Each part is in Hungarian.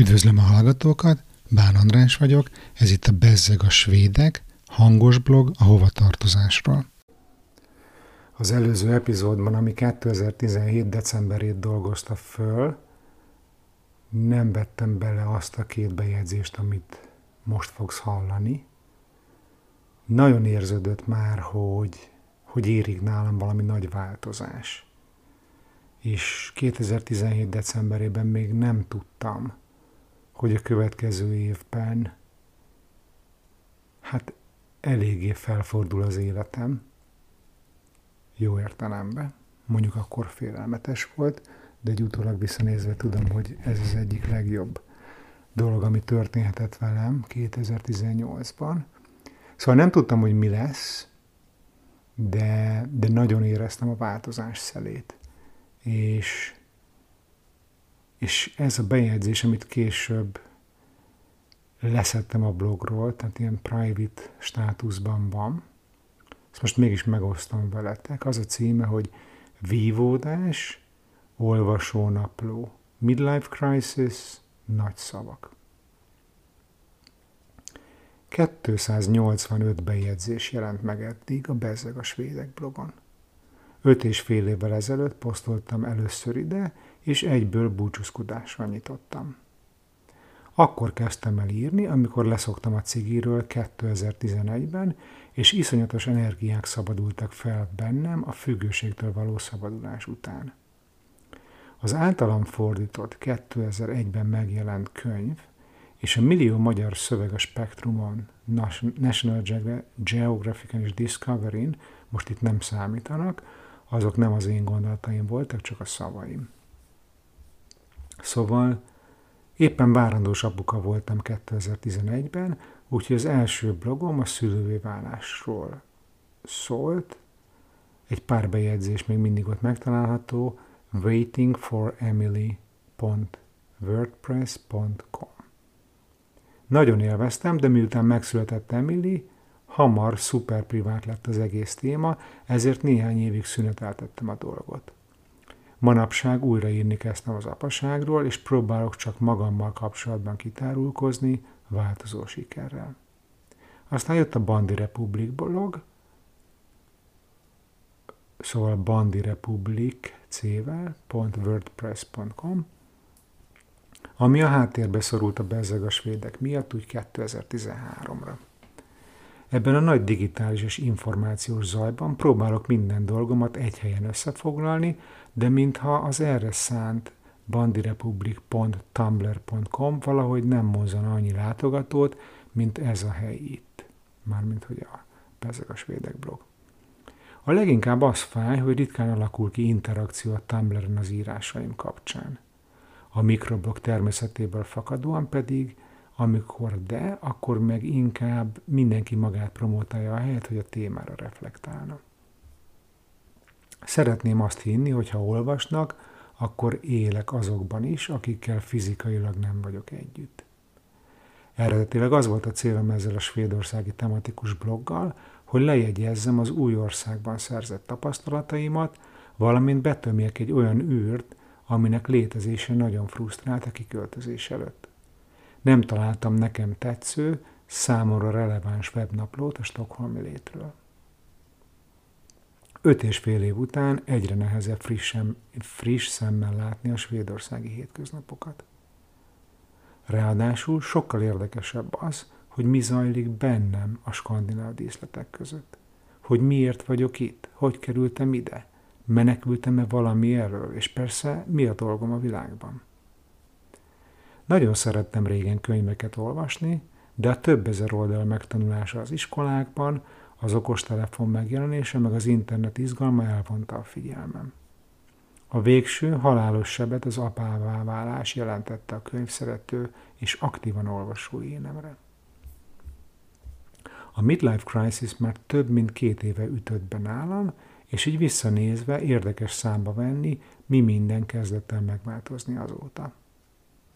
Üdvözlöm a hallgatókat, Bán András vagyok, ez itt a Bezzeg a Svédek, hangos blog a hovatartozásról. Az előző epizódban, ami 2017. decemberét dolgozta föl, nem vettem bele azt a két bejegyzést, amit most fogsz hallani. Nagyon érződött már, hogy, hogy érik nálam valami nagy változás. És 2017. decemberében még nem tudtam, hogy a következő évben hát eléggé felfordul az életem, jó értelemben. Mondjuk akkor félelmetes volt, de egy utólag visszanézve tudom, hogy ez az egyik legjobb dolog, ami történhetett velem 2018-ban. Szóval nem tudtam, hogy mi lesz, de, de nagyon éreztem a változás szelét. És és ez a bejegyzés, amit később leszettem a blogról, tehát ilyen private státuszban van, ezt most mégis megosztom veletek. Az a címe, hogy Vívódás, olvasónapló, Midlife Crisis, nagy szavak. 285 bejegyzés jelent meg eddig a Bezzeg a Svédek blogon. Öt és fél évvel ezelőtt posztoltam először ide, és egyből búcsúzkodásra nyitottam. Akkor kezdtem el írni, amikor leszoktam a cigiről 2011-ben, és iszonyatos energiák szabadultak fel bennem a függőségtől való szabadulás után. Az általam fordított 2001-ben megjelent könyv és a millió magyar szöveg a Spektrumon, National geographic és Discovery-n, most itt nem számítanak, azok nem az én gondolataim voltak, csak a szavaim. Szóval éppen várandós apuka voltam 2011-ben, úgyhogy az első blogom a szülővé válásról szólt. Egy pár bejegyzés még mindig ott megtalálható, waitingforemily.wordpress.com Nagyon élveztem, de miután megszületett Emily, hamar szuper privát lett az egész téma, ezért néhány évig szüneteltettem a dolgot. Manapság újraírni kezdtem az apaságról, és próbálok csak magammal kapcsolatban kitárulkozni, változó sikerrel. Aztán jött a Bandi Republic blog, szóval Bandi Republic cével, .wordpress.com, ami a háttérbe szorult a bezzeg a svédek miatt úgy 2013-ra. Ebben a nagy digitális és információs zajban próbálok minden dolgomat egy helyen összefoglalni, de mintha az erre szánt bandirepublik.tumblr.com valahogy nem mozzana annyi látogatót, mint ez a hely itt. Mármint, hogy a Bezeg a Svédek blog. A leginkább az fáj, hogy ritkán alakul ki interakció a Tumblr-en az írásaim kapcsán. A mikroblog természetéből fakadóan pedig, amikor de, akkor meg inkább mindenki magát promotálja a helyet, hogy a témára reflektálna. Szeretném azt hinni, hogy ha olvasnak, akkor élek azokban is, akikkel fizikailag nem vagyok együtt. Eredetileg az volt a célom ezzel a svédországi tematikus bloggal, hogy lejegyezzem az új országban szerzett tapasztalataimat, valamint betömjek egy olyan űrt, aminek létezése nagyon frusztrált a kiköltözés előtt. Nem találtam nekem tetsző, számomra releváns webnaplót a Stockholmi létről. Öt és fél év után egyre nehezebb frissen, friss szemmel látni a svédországi hétköznapokat. Ráadásul sokkal érdekesebb az, hogy mi zajlik bennem a skandináv díszletek között. Hogy miért vagyok itt, hogy kerültem ide, menekültem-e valami erről, és persze mi a dolgom a világban. Nagyon szerettem régen könyveket olvasni, de a több ezer oldal megtanulása az iskolákban, az okostelefon megjelenése meg az internet izgalma elvonta a figyelmem. A végső halálos sebet az apává válás jelentette a könyvszerető és aktívan olvasó énemre. A midlife crisis már több mint két éve ütött be nálam, és így visszanézve érdekes számba venni, mi minden kezdett el megváltozni azóta.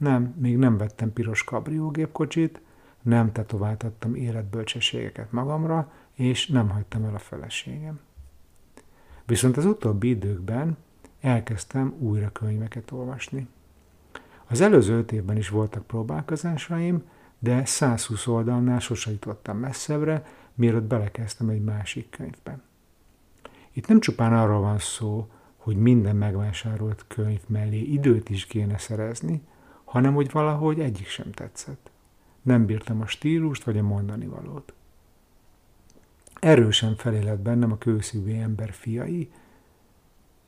Nem, még nem vettem piros kabriógépkocsit, nem tetováltattam életbölcsességeket magamra, és nem hagytam el a feleségem. Viszont az utóbbi időkben elkezdtem újra könyveket olvasni. Az előző öt évben is voltak próbálkozásaim, de 120 oldalnál sose jutottam messzebbre, mielőtt belekezdtem egy másik könyvbe. Itt nem csupán arról van szó, hogy minden megvásárolt könyv mellé időt is kéne szerezni, hanem hogy valahogy egyik sem tetszett. Nem bírtam a stílust vagy a mondani valót. Erősen felélet bennem a kőszívű ember fiai,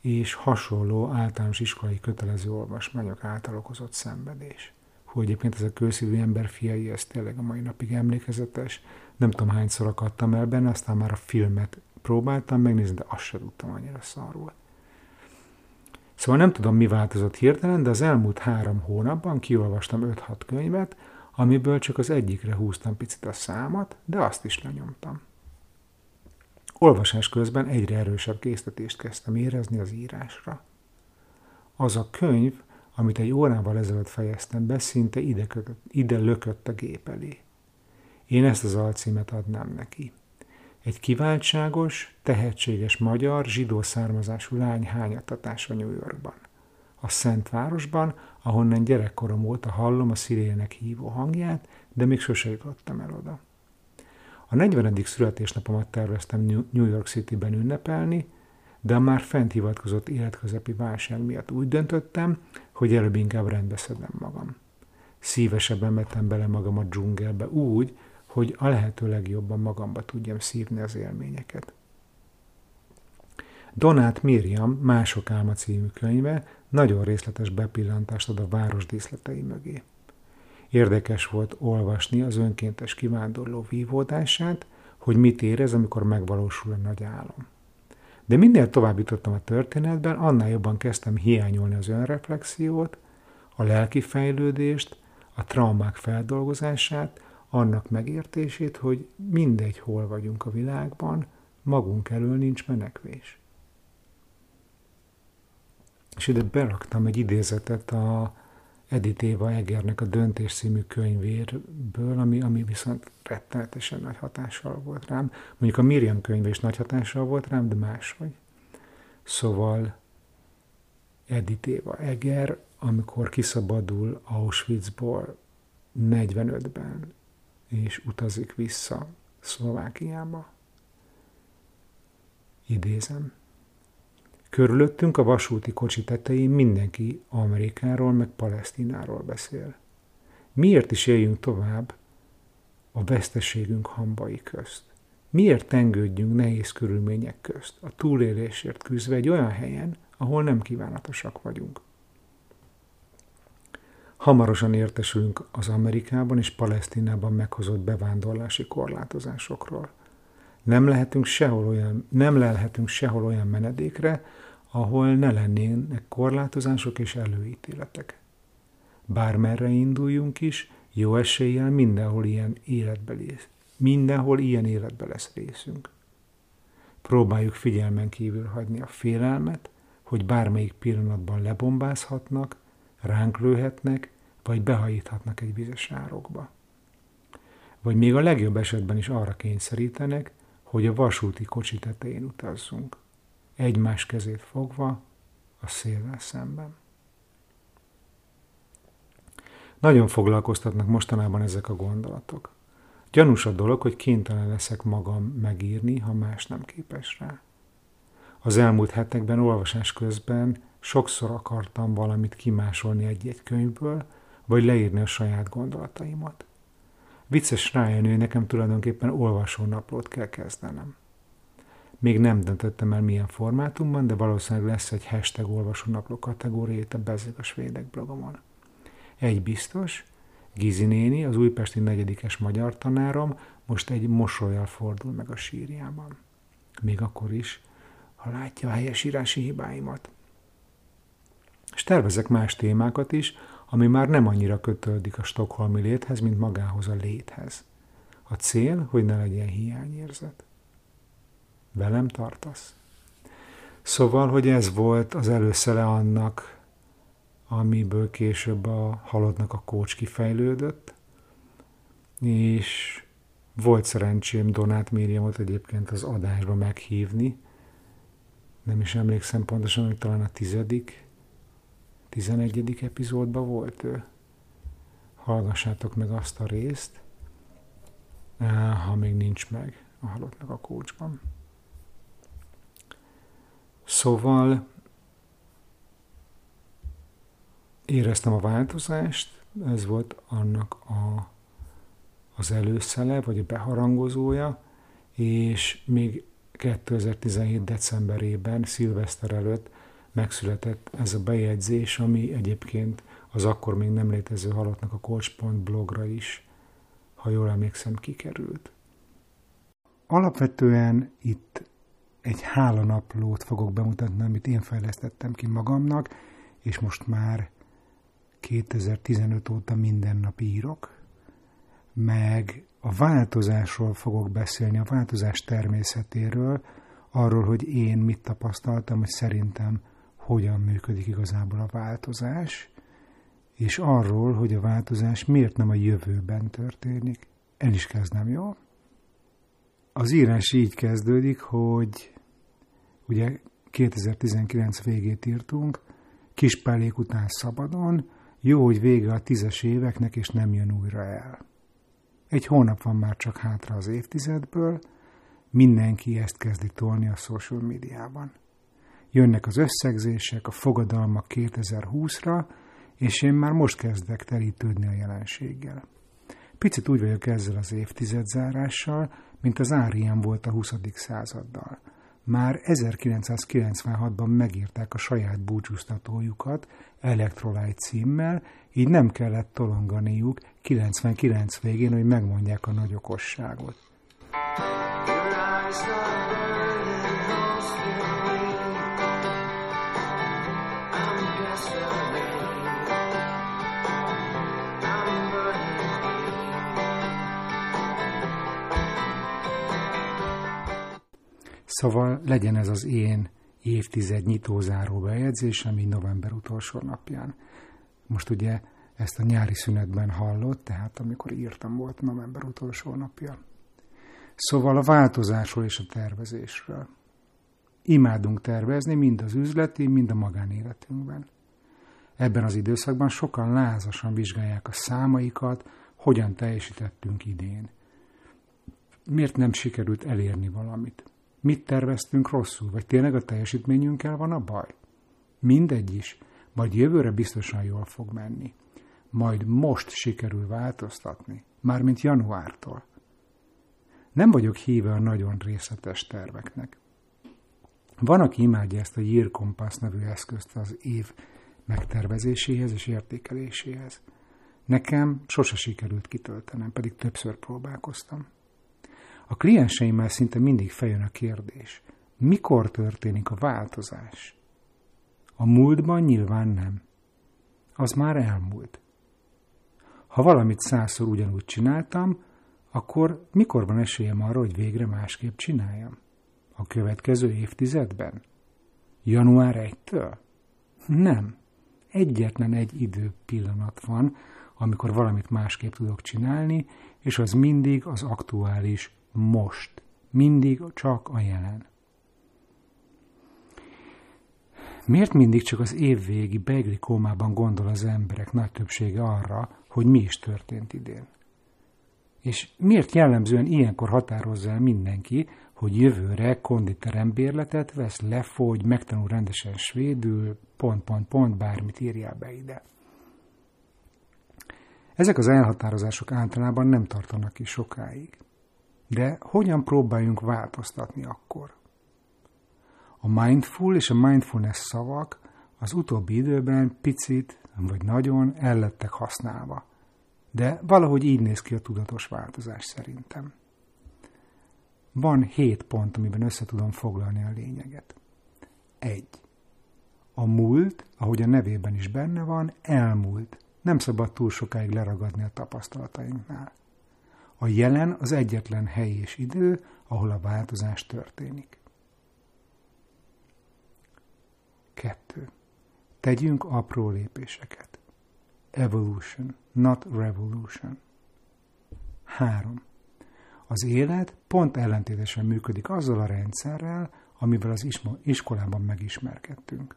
és hasonló általános iskolai kötelező olvasmányok által okozott szenvedés. Hogy egyébként ez a kőszívű ember fiai, ez tényleg a mai napig emlékezetes. Nem tudom hányszor akadtam el benne, aztán már a filmet próbáltam megnézni, de azt sem tudtam, annyira szar volt. Szóval nem tudom, mi változott hirtelen, de az elmúlt három hónapban kiolvastam 5-6 könyvet, amiből csak az egyikre húztam picit a számat, de azt is lenyomtam. Olvasás közben egyre erősebb késztetést kezdtem érezni az írásra. Az a könyv, amit egy órával ezelőtt fejeztem be, szinte ide, kötött, ide lökött a gép elé. Én ezt az alcímet adnám neki. Egy kiváltságos, tehetséges magyar, zsidó származású lány hányatatása New Yorkban. A Szent Városban, ahonnan gyerekkorom óta hallom a szirének hívó hangját, de még sose jutottam el oda. A 40. születésnapomat terveztem New York City-ben ünnepelni, de a már fent hivatkozott életközepi válság miatt úgy döntöttem, hogy előbb inkább rendbeszedem magam. Szívesebben metem bele magam a dzsungelbe úgy, hogy a lehető legjobban magamba tudjam szívni az élményeket. Donát Miriam Mások álma című könyve nagyon részletes bepillantást ad a város díszletei mögé. Érdekes volt olvasni az önkéntes kivándorló vívódását, hogy mit érez, amikor megvalósul a nagy álom. De minél tovább jutottam a történetben, annál jobban kezdtem hiányolni az önreflexiót, a lelki fejlődést, a traumák feldolgozását, annak megértését, hogy mindegy, hol vagyunk a világban, magunk elől nincs menekvés. És ide beraktam egy idézetet a Edith Éva Egernek a Döntés című könyvérből, ami, ami viszont rettenetesen nagy hatással volt rám. Mondjuk a Miriam könyve is nagy hatással volt rám, de máshogy. Szóval Edith Éva Eger, amikor kiszabadul Auschwitzból 45-ben, és utazik vissza Szlovákiába. Idézem. Körülöttünk a vasúti kocsi tetején mindenki Amerikáról meg Palesztináról beszél. Miért is éljünk tovább a veszteségünk hambai közt? Miért tengődjünk nehéz körülmények közt, a túlélésért küzdve egy olyan helyen, ahol nem kívánatosak vagyunk? Hamarosan értesülünk az Amerikában és Palesztinában meghozott bevándorlási korlátozásokról. Nem lehetünk sehol olyan, nem lelhetünk sehol olyan menedékre, ahol ne lennének korlátozások és előítéletek. Bármerre induljunk is, jó eséllyel mindenhol ilyen életbe lesz. Mindenhol ilyen életbe lesz részünk. Próbáljuk figyelmen kívül hagyni a félelmet, hogy bármelyik pillanatban lebombázhatnak, ránk lőhetnek, vagy behajíthatnak egy vizes árokba. Vagy még a legjobb esetben is arra kényszerítenek, hogy a vasúti kocsi tetején utazzunk egymás kezét fogva a szélvel szemben. Nagyon foglalkoztatnak mostanában ezek a gondolatok. Gyanús a dolog, hogy kénytelen leszek magam megírni, ha más nem képes rá. Az elmúlt hetekben olvasás közben sokszor akartam valamit kimásolni egy-egy könyvből, vagy leírni a saját gondolataimat. Vicces rájönni, hogy nekem tulajdonképpen olvasónaplót kell kezdenem. Még nem döntöttem el milyen formátumban, de valószínűleg lesz egy hashtag olvasónapló kategória itt a Bezzeg a blogomon. Egy biztos, Gizi néni, az újpesti negyedikes magyar tanárom most egy mosolyal fordul meg a sírjában. Még akkor is, ha látja a helyesírási hibáimat. És tervezek más témákat is, ami már nem annyira kötődik a stokholmi léthez, mint magához a léthez. A cél, hogy ne legyen hiányérzet. Velem tartasz? Szóval, hogy ez volt az előszele annak, amiből később a halottnak a kócs kifejlődött, és volt szerencsém Donát Miriamot egyébként az adásba meghívni, nem is emlékszem pontosan, hogy talán a tizedik, 11. epizódban volt ő. Hallgassátok meg azt a részt, ha még nincs meg a halottnak a kócsban. Szóval éreztem a változást, ez volt annak a, az előszele, vagy a beharangozója, és még 2017. decemberében, szilveszter előtt megszületett ez a bejegyzés, ami egyébként az akkor még nem létező halottnak a Coach.blog blogra is, ha jól emlékszem, kikerült. Alapvetően itt egy hálanaplót fogok bemutatni, amit én fejlesztettem ki magamnak, és most már 2015 óta minden nap írok, meg a változásról fogok beszélni, a változás természetéről, arról, hogy én mit tapasztaltam, hogy szerintem hogyan működik igazából a változás, és arról, hogy a változás miért nem a jövőben történik. El is kezdem, jó? Az írás így kezdődik, hogy ugye 2019 végét írtunk, kispálék után szabadon, jó, hogy vége a tízes éveknek, és nem jön újra el. Egy hónap van már csak hátra az évtizedből, mindenki ezt kezdi tolni a social médiában. Jönnek az összegzések, a fogadalmak 2020-ra, és én már most kezdek terítődni a jelenséggel. Picit úgy vagyok ezzel az évtizedzárással, mint az Árián volt a 20. századdal. Már 1996-ban megírták a saját búcsúztatójukat Electrolyte címmel, így nem kellett tolonganiuk 99 végén, hogy megmondják a nagy okosságot. Szóval legyen ez az én évtized nyitózáró bejegyzés, ami november utolsó napján. Most ugye ezt a nyári szünetben hallott, tehát amikor írtam volt november utolsó napja. Szóval a változásról és a tervezésről. Imádunk tervezni mind az üzleti, mind a magánéletünkben. Ebben az időszakban sokan lázasan vizsgálják a számaikat, hogyan teljesítettünk idén. Miért nem sikerült elérni valamit? Mit terveztünk rosszul, vagy tényleg a teljesítményünkkel van a baj? Mindegy is, majd jövőre biztosan jól fog menni. Majd most sikerül változtatni, mármint januártól. Nem vagyok híve a nagyon részletes terveknek. Van, aki imádja ezt a Year Compass nevű eszközt az év megtervezéséhez és értékeléséhez. Nekem sose sikerült kitöltenem, pedig többször próbálkoztam. A klienseimmel szinte mindig feljön a kérdés, mikor történik a változás? A múltban nyilván nem. Az már elmúlt. Ha valamit százszor ugyanúgy csináltam, akkor mikor van esélyem arra, hogy végre másképp csináljam? A következő évtizedben? Január 1-től? Nem. Egyetlen egy idő pillanat van, amikor valamit másképp tudok csinálni, és az mindig az aktuális most. Mindig csak a jelen. Miért mindig csak az évvégi begli kómában gondol az emberek nagy többsége arra, hogy mi is történt idén? És miért jellemzően ilyenkor határozza el mindenki, hogy jövőre konditerembérletet vesz, lefogy, megtanul rendesen svédül, pont, pont, pont, bármit írjál be ide. Ezek az elhatározások általában nem tartanak ki sokáig. De hogyan próbáljunk változtatni akkor? A mindful és a mindfulness szavak az utóbbi időben picit vagy nagyon ellettek használva. De valahogy így néz ki a tudatos változás szerintem. Van hét pont, amiben össze tudom foglalni a lényeget. Egy. A múlt, ahogy a nevében is benne van, elmúlt. Nem szabad túl sokáig leragadni a tapasztalatainknál. A jelen az egyetlen hely és idő, ahol a változás történik. 2. Tegyünk apró lépéseket. Evolution, not revolution. 3. Az élet pont ellentétesen működik azzal a rendszerrel, amivel az iskolában megismerkedtünk.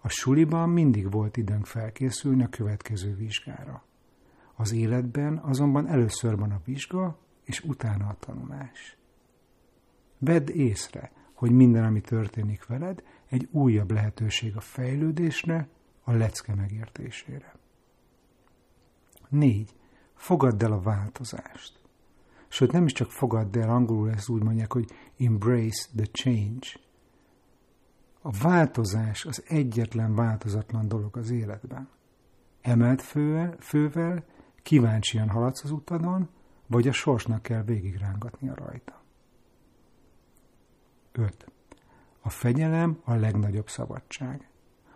A suliban mindig volt időnk felkészülni a következő vizsgára. Az életben azonban először van a vizsga, és utána a tanulás. Vedd észre, hogy minden, ami történik veled, egy újabb lehetőség a fejlődésre, a lecke megértésére. 4. Fogadd el a változást. Sőt, nem is csak fogadd el, angolul ezt úgy mondják, hogy embrace the change. A változás az egyetlen változatlan dolog az életben. Emelt fővel, fővel kíváncsian haladsz az utadon, vagy a sorsnak kell végigrángatnia rajta. 5. A fegyelem a legnagyobb szabadság.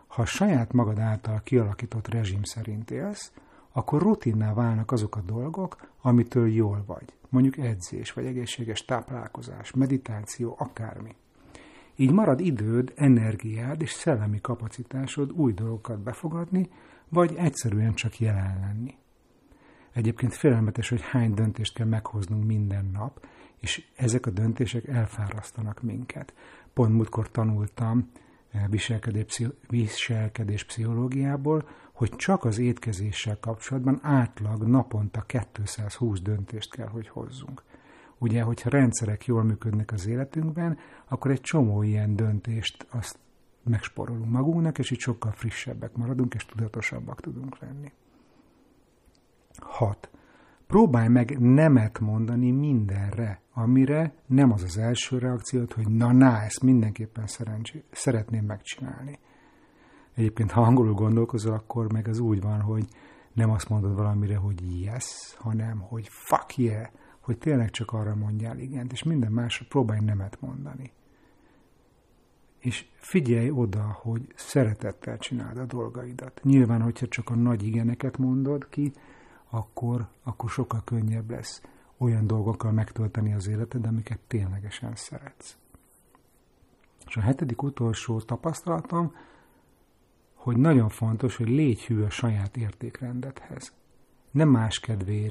Ha saját magad által kialakított rezsim szerint élsz, akkor rutinná válnak azok a dolgok, amitől jól vagy. Mondjuk edzés, vagy egészséges táplálkozás, meditáció, akármi. Így marad időd, energiád és szellemi kapacitásod új dolgokat befogadni, vagy egyszerűen csak jelen lenni. Egyébként félelmetes, hogy hány döntést kell meghoznunk minden nap, és ezek a döntések elfárasztanak minket. Pont múltkor tanultam eh, viselkedés, pszichológiából, hogy csak az étkezéssel kapcsolatban átlag naponta 220 döntést kell, hogy hozzunk. Ugye, hogyha rendszerek jól működnek az életünkben, akkor egy csomó ilyen döntést azt megsporolunk magunknak, és így sokkal frissebbek maradunk, és tudatosabbak tudunk lenni. 6. Próbálj meg nemet mondani mindenre, amire nem az az első reakciót, hogy na, na, ezt mindenképpen szerencsé, szeretném megcsinálni. Egyébként, ha angolul gondolkozol, akkor meg az úgy van, hogy nem azt mondod valamire, hogy yes, hanem hogy fuck yeah, hogy tényleg csak arra mondjál igent, és minden másra próbálj nemet mondani. És figyelj oda, hogy szeretettel csináld a dolgaidat. Nyilván, hogyha csak a nagy igeneket mondod ki, akkor, akkor sokkal könnyebb lesz olyan dolgokkal megtölteni az életed, amiket ténylegesen szeretsz. És a hetedik utolsó tapasztalatom, hogy nagyon fontos, hogy légy hű a saját értékrendedhez. Nem más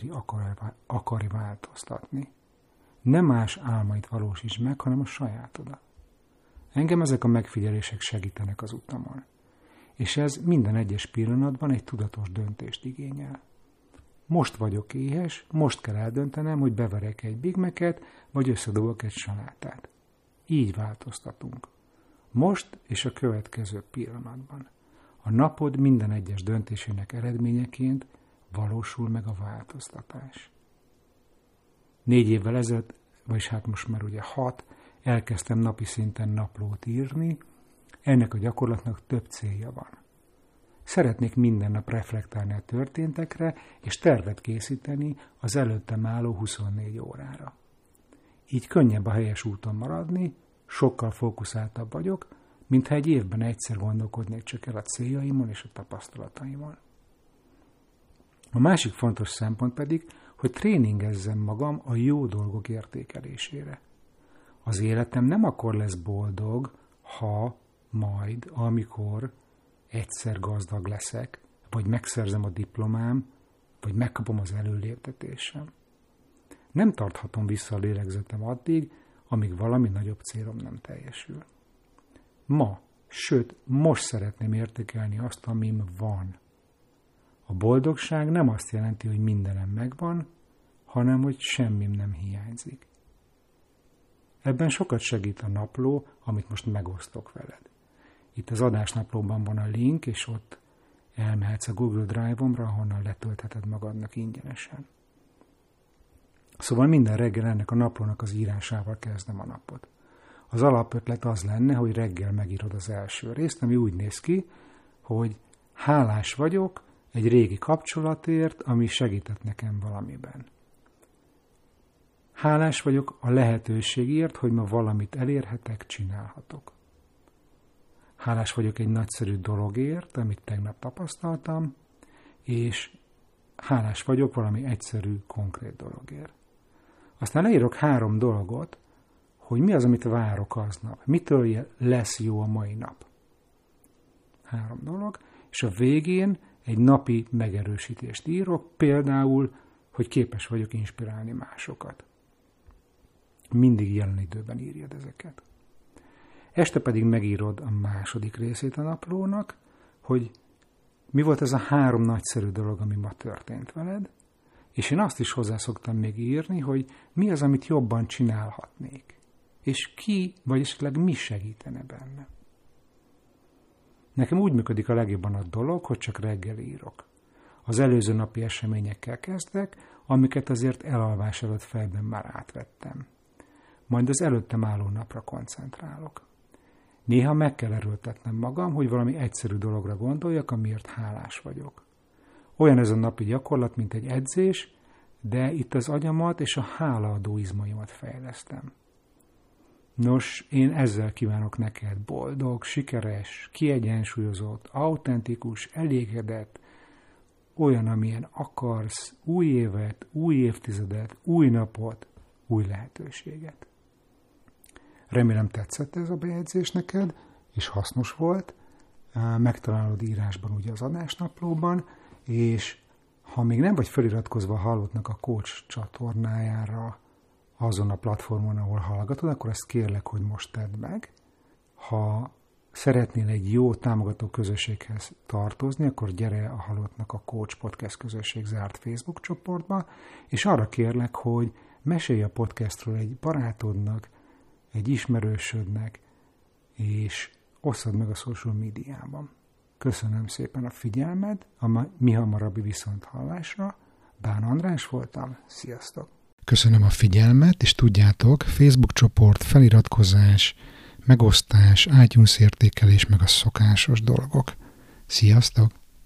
akar, akarj változtatni. Nem más álmait valósíts meg, hanem a sajátodat. Engem ezek a megfigyelések segítenek az utamon. És ez minden egyes pillanatban egy tudatos döntést igényel. Most vagyok éhes, most kell eldöntenem, hogy beverek egy Big Mac-et, vagy összedobok egy salátát. Így változtatunk. Most és a következő pillanatban. A napod minden egyes döntésének eredményeként valósul meg a változtatás. Négy évvel ezelőtt, vagyis hát most már ugye hat, elkezdtem napi szinten naplót írni, ennek a gyakorlatnak több célja van. Szeretnék minden nap reflektálni a történtekre, és tervet készíteni az előttem álló 24 órára. Így könnyebb a helyes úton maradni, sokkal fókuszáltabb vagyok, mintha egy évben egyszer gondolkodnék csak el a céljaimon és a tapasztalataimon. A másik fontos szempont pedig, hogy tréningezzem magam a jó dolgok értékelésére. Az életem nem akkor lesz boldog, ha, majd, amikor egyszer gazdag leszek, vagy megszerzem a diplomám, vagy megkapom az előléptetésem. Nem tarthatom vissza a lélegzetem addig, amíg valami nagyobb célom nem teljesül. Ma, sőt, most szeretném értékelni azt, amim van. A boldogság nem azt jelenti, hogy mindenem megvan, hanem hogy semmim nem hiányzik. Ebben sokat segít a napló, amit most megosztok veled. Itt az adásnaplóban van a link, és ott elmehetsz a Google Drive-omra, ahonnan letöltheted magadnak ingyenesen. Szóval minden reggel ennek a naplónak az írásával kezdem a napot. Az alapötlet az lenne, hogy reggel megírod az első részt, ami úgy néz ki, hogy hálás vagyok egy régi kapcsolatért, ami segített nekem valamiben. Hálás vagyok a lehetőségért, hogy ma valamit elérhetek, csinálhatok. Hálás vagyok egy nagyszerű dologért, amit tegnap tapasztaltam, és hálás vagyok valami egyszerű, konkrét dologért. Aztán leírok három dolgot, hogy mi az, amit várok aznap. Mitől lesz jó a mai nap. Három dolog. És a végén egy napi megerősítést írok, például, hogy képes vagyok inspirálni másokat. Mindig jelen időben írjad ezeket. Este pedig megírod a második részét a naplónak, hogy mi volt ez a három nagyszerű dolog, ami ma történt veled, és én azt is hozzá szoktam még írni, hogy mi az, amit jobban csinálhatnék, és ki, vagy esetleg mi segítene benne. Nekem úgy működik a legjobban a dolog, hogy csak reggel írok. Az előző napi eseményekkel kezdek, amiket azért elalvás előtt fejben már átvettem. Majd az előttem álló napra koncentrálok. Néha meg kell erőltetnem magam, hogy valami egyszerű dologra gondoljak, amiért hálás vagyok. Olyan ez a napi gyakorlat, mint egy edzés, de itt az agyamat és a hálaadó izmaimat fejlesztem. Nos, én ezzel kívánok neked boldog, sikeres, kiegyensúlyozott, autentikus, elégedett, olyan, amilyen akarsz, új évet, új évtizedet, új napot, új lehetőséget. Remélem tetszett ez a bejegyzés neked, és hasznos volt. Megtalálod írásban ugye az adásnaplóban, és ha még nem vagy feliratkozva Hallottnak a Coach csatornájára azon a platformon, ahol hallgatod, akkor ezt kérlek, hogy most tedd meg. Ha szeretnél egy jó támogató közösséghez tartozni, akkor gyere a Halottnak a Coach Podcast közösség zárt Facebook csoportba, és arra kérlek, hogy mesélj a podcastról egy barátodnak, egy ismerősödnek, és osszad meg a social médiában. Köszönöm szépen a figyelmed, a mi hamarabbi viszont hallásra. Bán András voltam, sziasztok! Köszönöm a figyelmet, és tudjátok, Facebook csoport, feliratkozás, megosztás, iTunes értékelés, meg a szokásos dolgok. Sziasztok!